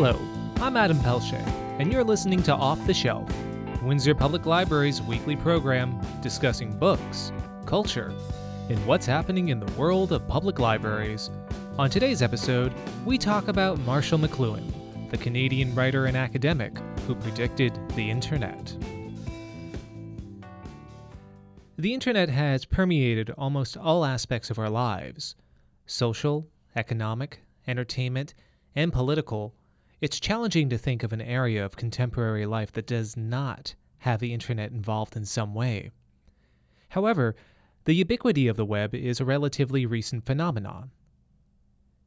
Hello, I'm Adam Pelche, and you're listening to Off the Shelf, Windsor Public Library's weekly program discussing books, culture, and what's happening in the world of public libraries. On today's episode, we talk about Marshall McLuhan, the Canadian writer and academic who predicted the Internet. The Internet has permeated almost all aspects of our lives social, economic, entertainment, and political. It's challenging to think of an area of contemporary life that does not have the Internet involved in some way. However, the ubiquity of the web is a relatively recent phenomenon.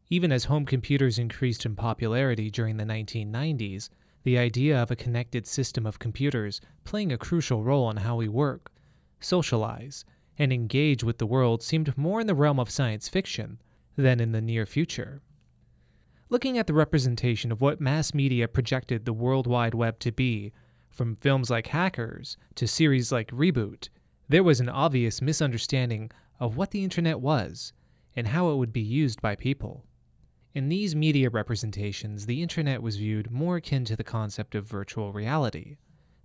Even as home computers increased in popularity during the 1990s, the idea of a connected system of computers playing a crucial role in how we work, socialize, and engage with the world seemed more in the realm of science fiction than in the near future. Looking at the representation of what mass media projected the World Wide Web to be, from films like Hackers to series like Reboot, there was an obvious misunderstanding of what the internet was and how it would be used by people. In these media representations, the internet was viewed more akin to the concept of virtual reality,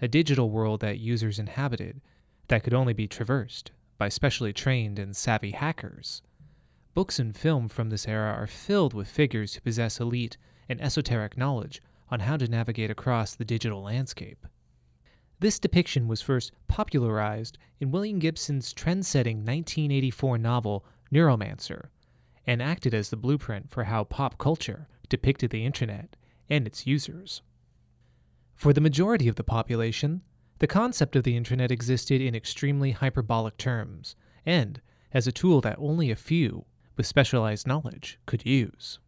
a digital world that users inhabited that could only be traversed by specially trained and savvy hackers. Books and film from this era are filled with figures who possess elite and esoteric knowledge on how to navigate across the digital landscape. This depiction was first popularized in William Gibson's trend setting 1984 novel Neuromancer, and acted as the blueprint for how pop culture depicted the internet and its users. For the majority of the population, the concept of the internet existed in extremely hyperbolic terms, and as a tool that only a few with specialized knowledge could use.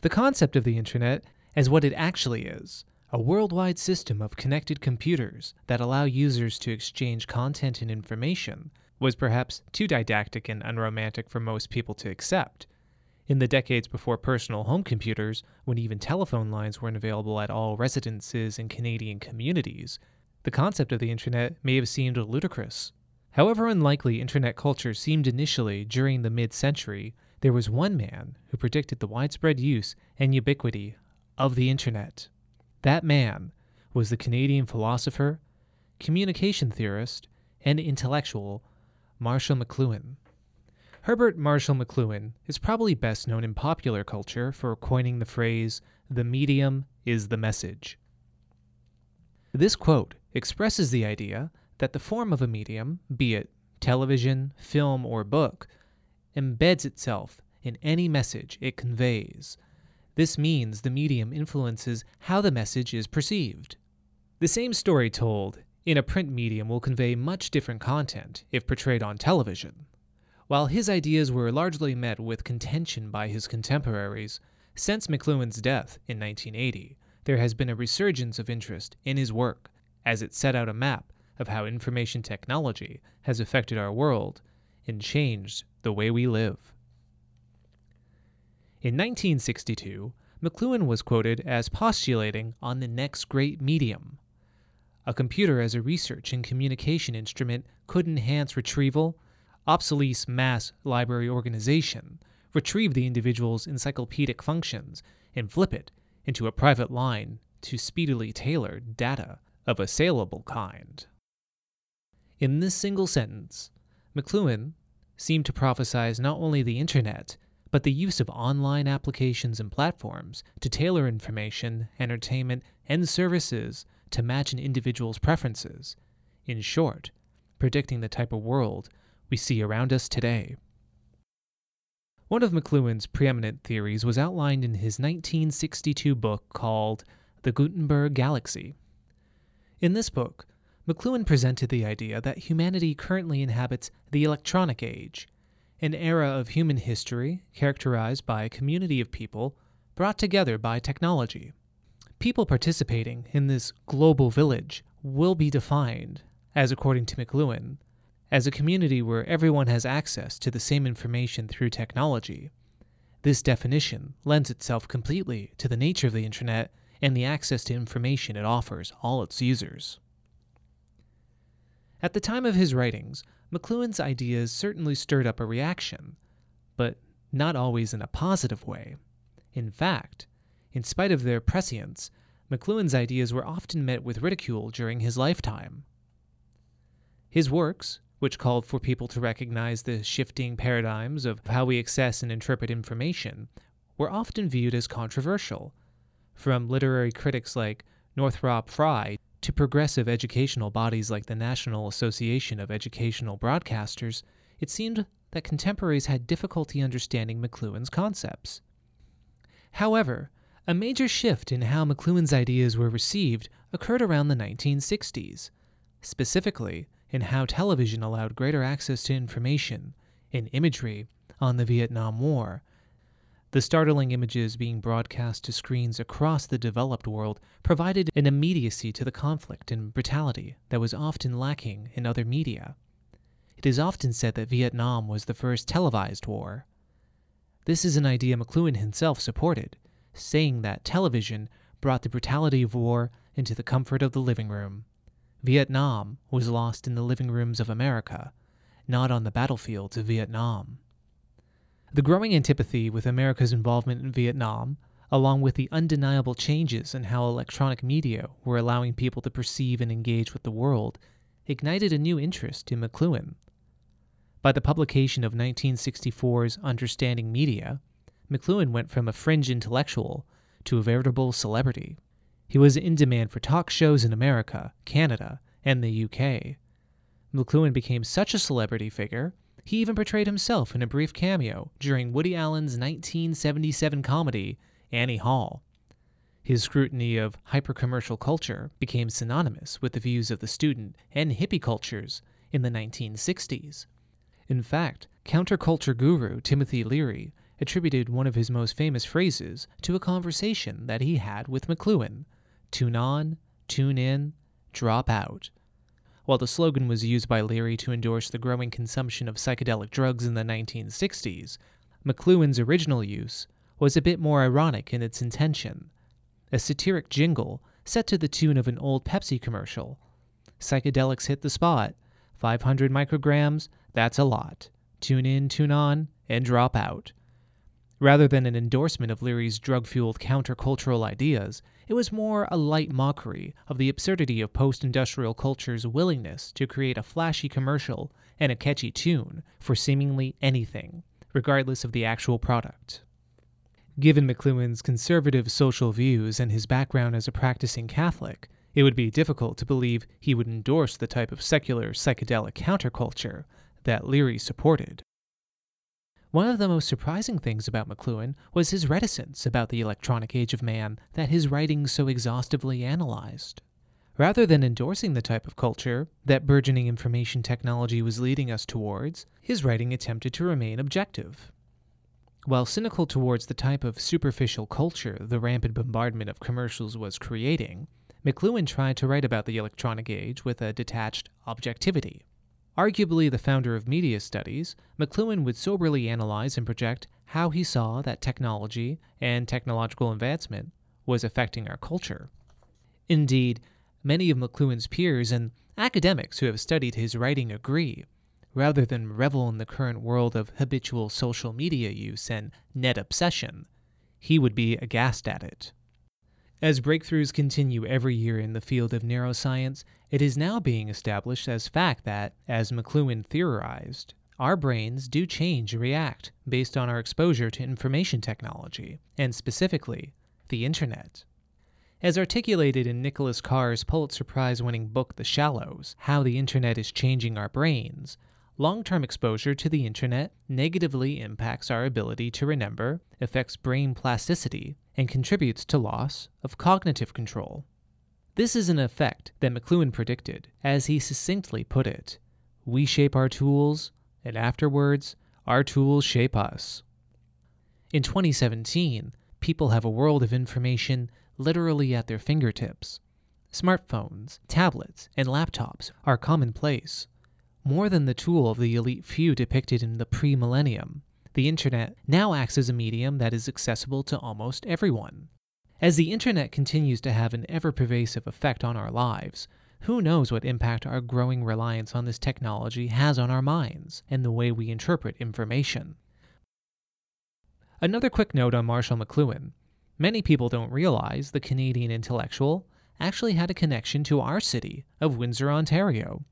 The concept of the internet as what it actually is a worldwide system of connected computers that allow users to exchange content and information was perhaps too didactic and unromantic for most people to accept. In the decades before personal home computers, when even telephone lines weren't available at all residences and Canadian communities, the concept of the internet may have seemed ludicrous. However unlikely internet culture seemed initially during the mid century, there was one man who predicted the widespread use and ubiquity of the internet. That man was the Canadian philosopher, communication theorist, and intellectual Marshall McLuhan. Herbert Marshall McLuhan is probably best known in popular culture for coining the phrase, the medium is the message. This quote expresses the idea that the form of a medium, be it television, film, or book, embeds itself in any message it conveys. This means the medium influences how the message is perceived. The same story told in a print medium will convey much different content if portrayed on television. While his ideas were largely met with contention by his contemporaries, since McLuhan's death in 1980, there has been a resurgence of interest in his work as it set out a map of how information technology has affected our world and changed the way we live. In 1962, McLuhan was quoted as postulating on the next great medium, a computer as a research and communication instrument could enhance retrieval, obsolete mass library organization, retrieve the individual's encyclopedic functions, and flip it into a private line to speedily tailor data of a saleable kind. In this single sentence, McLuhan seemed to prophesize not only the internet, but the use of online applications and platforms to tailor information, entertainment, and services to match an individual's preferences. In short, predicting the type of world we see around us today. One of McLuhan's preeminent theories was outlined in his 1962 book called The Gutenberg Galaxy. In this book, McLuhan presented the idea that humanity currently inhabits the electronic age, an era of human history characterized by a community of people brought together by technology. People participating in this global village will be defined, as according to McLuhan, as a community where everyone has access to the same information through technology. This definition lends itself completely to the nature of the Internet and the access to information it offers all its users. At the time of his writings, McLuhan's ideas certainly stirred up a reaction, but not always in a positive way. In fact, In spite of their prescience, McLuhan's ideas were often met with ridicule during his lifetime. His works, which called for people to recognize the shifting paradigms of how we access and interpret information, were often viewed as controversial. From literary critics like Northrop Frye to progressive educational bodies like the National Association of Educational Broadcasters, it seemed that contemporaries had difficulty understanding McLuhan's concepts. However, a major shift in how McLuhan's ideas were received occurred around the 1960s, specifically in how television allowed greater access to information and imagery on the Vietnam War. The startling images being broadcast to screens across the developed world provided an immediacy to the conflict and brutality that was often lacking in other media. It is often said that Vietnam was the first televised war. This is an idea McLuhan himself supported, saying that television brought the brutality of war into the comfort of the living room. Vietnam was lost in the living rooms of America, not on the battlefields of Vietnam. The growing antipathy with America's involvement in Vietnam, along with the undeniable changes in how electronic media were allowing people to perceive and engage with the world, ignited a new interest in McLuhan. By the publication of 1964's Understanding Media, McLuhan went from a fringe intellectual to a veritable celebrity. He was in demand for talk shows in America, Canada, and the UK. McLuhan became such a celebrity figure, he even portrayed himself in a brief cameo during Woody Allen's 1977 comedy, Annie Hall. His scrutiny of hypercommercial culture became synonymous with the views of the student and hippie cultures in the 1960s. In fact, counterculture guru Timothy Leary attributed one of his most famous phrases to a conversation that he had with McLuhan tune on, tune in, drop out. While the slogan was used by Leary to endorse the growing consumption of psychedelic drugs in the 1960s, McLuhan's original use was a bit more ironic in its intention. A satiric jingle set to the tune of an old Pepsi commercial. Psychedelics hit the spot. 500 micrograms, that's a lot. Tune in, tune on, and drop out. Rather than an endorsement of Leary's drug fueled countercultural ideas, it was more a light mockery of the absurdity of post industrial culture's willingness to create a flashy commercial and a catchy tune for seemingly anything, regardless of the actual product. Given McLuhan's conservative social views and his background as a practicing Catholic, it would be difficult to believe he would endorse the type of secular psychedelic counterculture that Leary supported. One of the most surprising things about McLuhan was his reticence about the electronic age of man that his writings so exhaustively analyzed. Rather than endorsing the type of culture that burgeoning information technology was leading us towards, his writing attempted to remain objective. While cynical towards the type of superficial culture the rampant bombardment of commercials was creating, McLuhan tried to write about the electronic age with a detached objectivity. Arguably the founder of media studies, McLuhan would soberly analyze and project how he saw that technology and technological advancement was affecting our culture. Indeed, many of McLuhan's peers and academics who have studied his writing agree. Rather than revel in the current world of habitual social media use and net obsession, he would be aghast at it. As breakthroughs continue every year in the field of neuroscience, it is now being established as fact that, as McLuhan theorized, our brains do change and react based on our exposure to information technology, and specifically, the Internet. As articulated in Nicholas Carr's Pulitzer Prize winning book The Shallows How the Internet is Changing Our Brains, long term exposure to the Internet negatively impacts our ability to remember, affects brain plasticity, and contributes to loss of cognitive control. This is an effect that McLuhan predicted, as he succinctly put it We shape our tools, and afterwards, our tools shape us. In 2017, people have a world of information literally at their fingertips. Smartphones, tablets, and laptops are commonplace. More than the tool of the elite few depicted in the pre millennium, the internet now acts as a medium that is accessible to almost everyone. As the internet continues to have an ever pervasive effect on our lives, who knows what impact our growing reliance on this technology has on our minds and the way we interpret information? Another quick note on Marshall McLuhan. Many people don't realize the Canadian intellectual actually had a connection to our city of Windsor, Ontario.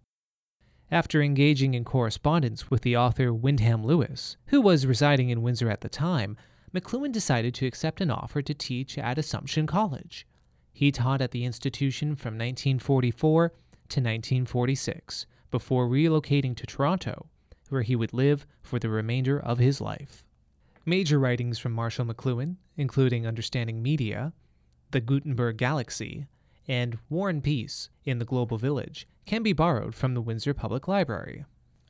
After engaging in correspondence with the author Wyndham Lewis, who was residing in Windsor at the time, McLuhan decided to accept an offer to teach at Assumption College. He taught at the institution from 1944 to 1946 before relocating to Toronto, where he would live for the remainder of his life. Major writings from Marshall McLuhan, including Understanding Media, The Gutenberg Galaxy, and War and Peace in the Global Village, can be borrowed from the Windsor Public Library.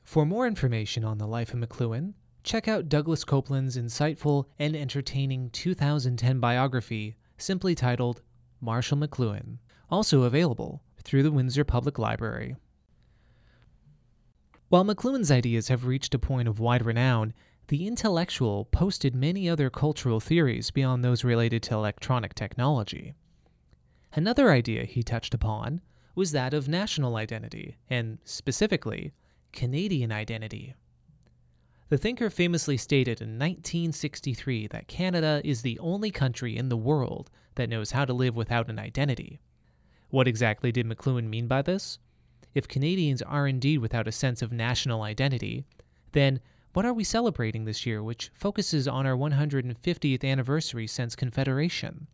For more information on the life of McLuhan, check out Douglas Coupland's insightful and entertaining 2010 biography simply titled Marshall McLuhan, also available through the Windsor Public Library. While McLuhan's ideas have reached a point of wide renown, the intellectual posted many other cultural theories beyond those related to electronic technology. Another idea he touched upon was that of national identity, and specifically, Canadian identity. The thinker famously stated in 1963 that Canada is the only country in the world that knows how to live without an identity. What exactly did McLuhan mean by this? If Canadians are indeed without a sense of national identity, then what are we celebrating this year which focuses on our 150th anniversary since Confederation?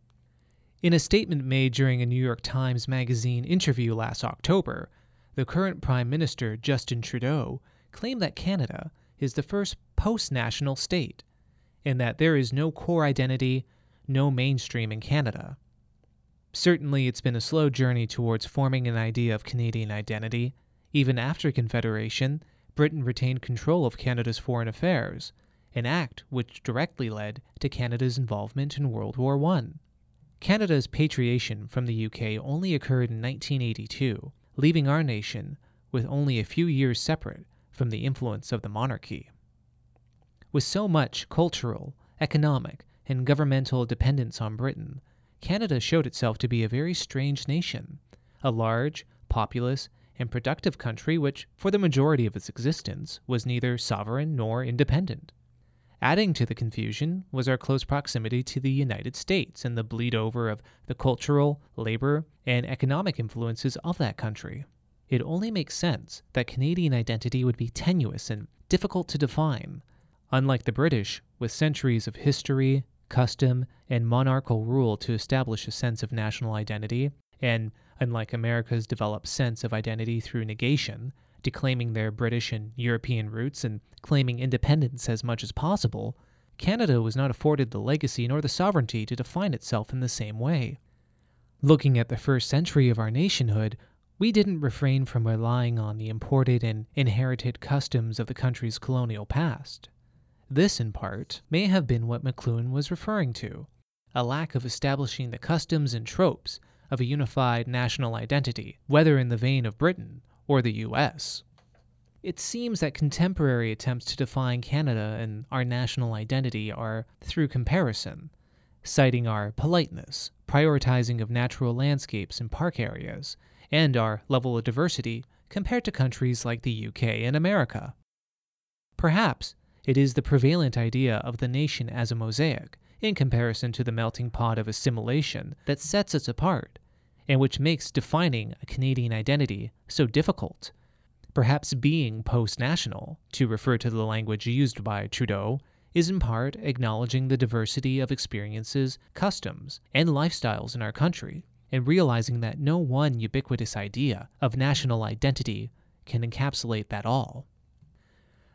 In a statement made during a New York Times Magazine interview last October, the current Prime Minister, Justin Trudeau, claimed that Canada is the first post national state, and that there is no core identity, no mainstream in Canada. Certainly, it's been a slow journey towards forming an idea of Canadian identity. Even after Confederation, Britain retained control of Canada's foreign affairs, an act which directly led to Canada's involvement in World War I. Canada's patriation from the UK only occurred in 1982, leaving our nation with only a few years separate from the influence of the monarchy. With so much cultural, economic, and governmental dependence on Britain, Canada showed itself to be a very strange nation, a large, populous, and productive country which, for the majority of its existence, was neither sovereign nor independent. Adding to the confusion was our close proximity to the United States and the bleed over of the cultural, labor, and economic influences of that country it only makes sense that Canadian identity would be tenuous and difficult to define. Unlike the British, with centuries of history, custom, and monarchical rule to establish a sense of national identity, and unlike America's developed sense of identity through negation, declaiming their British and European roots and claiming independence as much as possible, Canada was not afforded the legacy nor the sovereignty to define itself in the same way. Looking at the first century of our nationhood, we didn't refrain from relying on the imported and inherited customs of the country's colonial past. This, in part, may have been what McLuhan was referring to a lack of establishing the customs and tropes of a unified national identity, whether in the vein of Britain or the US. It seems that contemporary attempts to define Canada and our national identity are through comparison, citing our politeness, prioritizing of natural landscapes and park areas, and our level of diversity compared to countries like the UK and America. Perhaps it is the prevalent idea of the nation as a mosaic, in comparison to the melting pot of assimilation, that sets us apart, and which makes defining a Canadian identity so difficult. Perhaps being post national, to refer to the language used by Trudeau, is in part acknowledging the diversity of experiences, customs, and lifestyles in our country, and realizing that no one ubiquitous idea of national identity can encapsulate that all.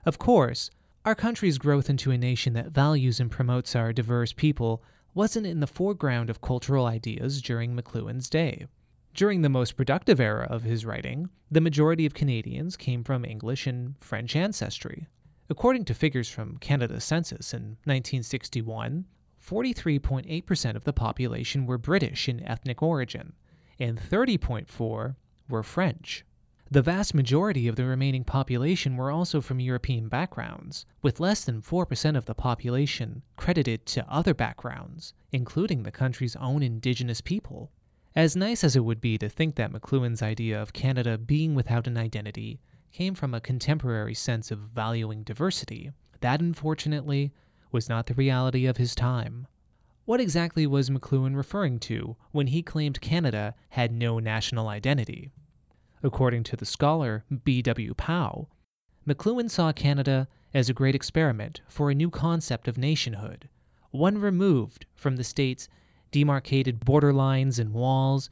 Of course, our country's growth into a nation that values and promotes our diverse people wasn't in the foreground of cultural ideas during McLuhan's day. During the most productive era of his writing, the majority of Canadians came from English and French ancestry. According to figures from Canada's census in 1961, 43.8% of the population were British in ethnic origin, and 30.4 were French. The vast majority of the remaining population were also from European backgrounds, with less than 4% of the population credited to other backgrounds, including the country's own indigenous people. As nice as it would be to think that McLuhan's idea of Canada being without an identity came from a contemporary sense of valuing diversity, that unfortunately was not the reality of his time. What exactly was McLuhan referring to when he claimed Canada had no national identity? According to the scholar B.W. Powell, McLuhan saw Canada as a great experiment for a new concept of nationhood, one removed from the state's demarcated borderlines and walls,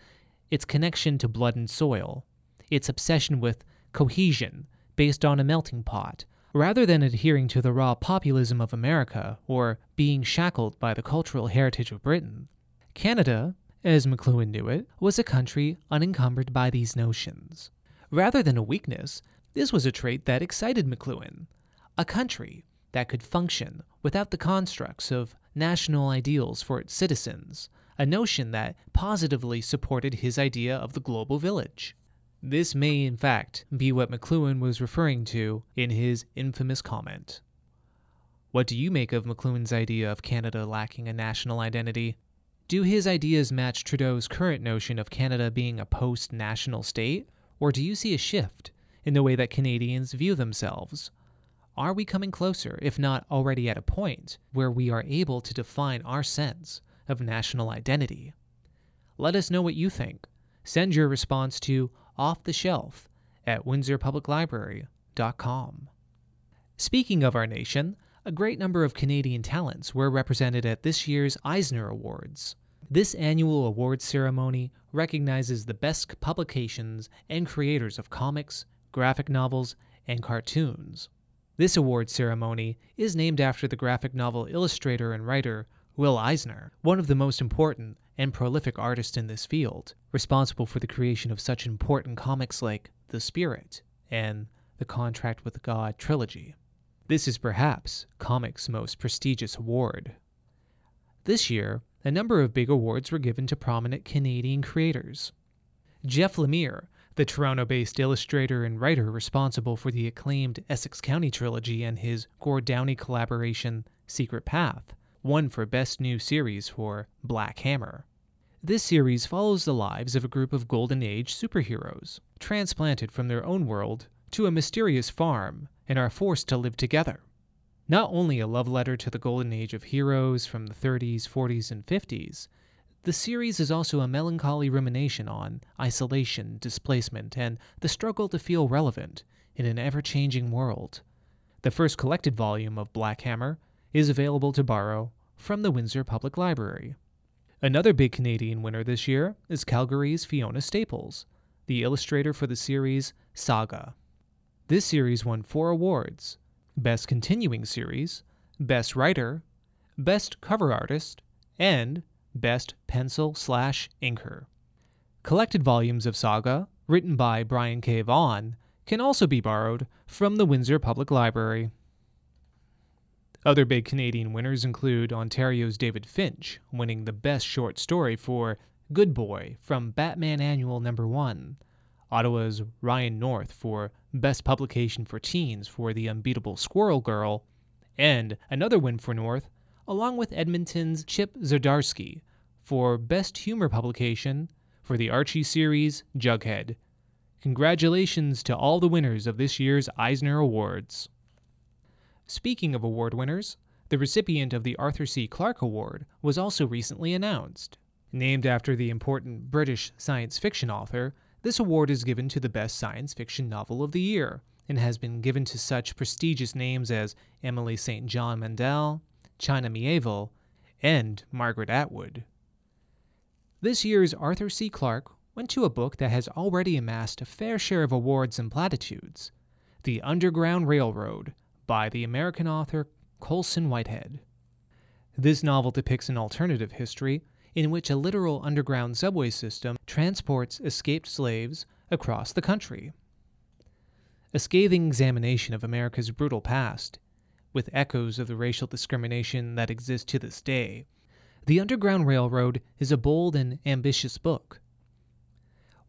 its connection to blood and soil, its obsession with cohesion based on a melting pot, rather than adhering to the raw populism of America or being shackled by the cultural heritage of Britain. Canada, as McLuhan knew it, was a country unencumbered by these notions. Rather than a weakness, this was a trait that excited McLuhan. A country that could function without the constructs of national ideals for its citizens, a notion that positively supported his idea of the global village. This may, in fact, be what McLuhan was referring to in his infamous comment. What do you make of McLuhan's idea of Canada lacking a national identity? Do his ideas match Trudeau's current notion of Canada being a post national state? Or do you see a shift in the way that Canadians view themselves? Are we coming closer, if not already at a point, where we are able to define our sense of national identity? Let us know what you think. Send your response to off the shelf at windsorpubliclibrary.com. Speaking of our nation, a great number of Canadian talents were represented at this year's Eisner Awards. This annual awards ceremony recognizes the best publications and creators of comics, graphic novels, and cartoons. This award ceremony is named after the graphic novel illustrator and writer Will Eisner, one of the most important and prolific artists in this field, responsible for the creation of such important comics like The Spirit and the Contract with God trilogy. This is perhaps comics' most prestigious award. This year, a number of big awards were given to prominent Canadian creators. Jeff Lemire, the Toronto based illustrator and writer responsible for the acclaimed Essex County trilogy and his Gord Downie collaboration, Secret Path, won for Best New Series for Black Hammer. This series follows the lives of a group of Golden Age superheroes, transplanted from their own world to a mysterious farm and are forced to live together. Not only a love letter to the Golden Age of heroes from the 30s, 40s, and 50s, the series is also a melancholy rumination on isolation, displacement, and the struggle to feel relevant in an ever changing world. The first collected volume of Black Hammer is available to borrow from the Windsor Public Library. Another big Canadian winner this year is Calgary's Fiona Staples, the illustrator for the series Saga. This series won four awards Best Continuing Series, Best Writer, Best Cover Artist, and Best Pencil Slash Inker. Collected volumes of Saga, written by Brian K. Vaughan, can also be borrowed from the Windsor Public Library. Other big Canadian winners include Ontario's David Finch, winning the Best Short Story for Good Boy from Batman Annual Number 1, Ottawa's Ryan North for Best Publication for Teens for The Unbeatable Squirrel Girl, and another win for North, along with Edmonton's Chip Zdarsky for Best Humor Publication for the Archie series Jughead. Congratulations to all the winners of this year's Eisner Awards. Speaking of award winners, the recipient of the Arthur C. Clarke Award was also recently announced. Named after the important British science fiction author, this award is given to the best science fiction novel of the year and has been given to such prestigious names as Emily St. John Mandel, China Miéville, and Margaret Atwood. This year's Arthur C. Clarke went to a book that has already amassed a fair share of awards and platitudes The Underground Railroad by the American author Colson Whitehead. This novel depicts an alternative history in which a literal underground subway system transports escaped slaves across the country. A scathing examination of America's brutal past, with echoes of the racial discrimination that exists to this day, The Underground Railroad is a bold and ambitious book.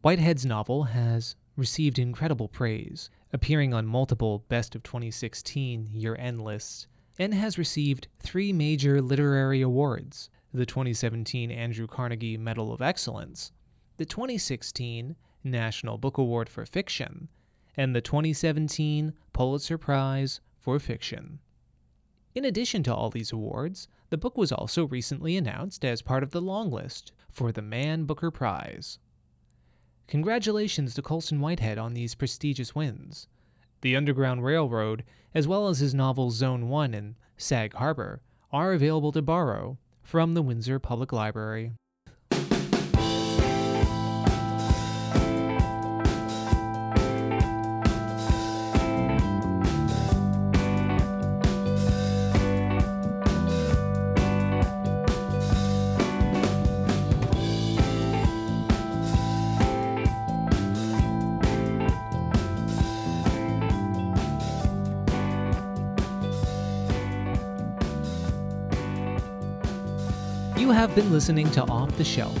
Whitehead's novel has received incredible praise, appearing on multiple Best of 2016 year end lists, and has received three major literary awards the 2017 Andrew Carnegie Medal of Excellence, the 2016 National Book Award for Fiction, and the 2017 Pulitzer Prize for Fiction. In addition to all these awards, the book was also recently announced as part of the longlist for the Man Booker Prize. Congratulations to Colson Whitehead on these prestigious wins. The Underground Railroad, as well as his novels Zone 1 and Sag Harbor, are available to borrow from the Windsor Public Library. You have been listening to Off the Shelf,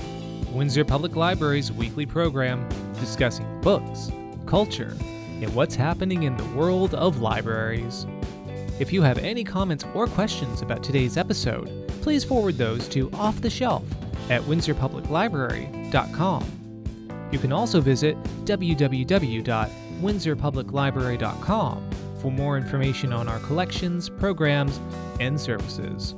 Windsor Public Library's weekly program discussing books, culture, and what's happening in the world of libraries. If you have any comments or questions about today's episode, please forward those to Off the Shelf at windsorpubliclibrary.com. You can also visit www.windsorpubliclibrary.com for more information on our collections, programs, and services.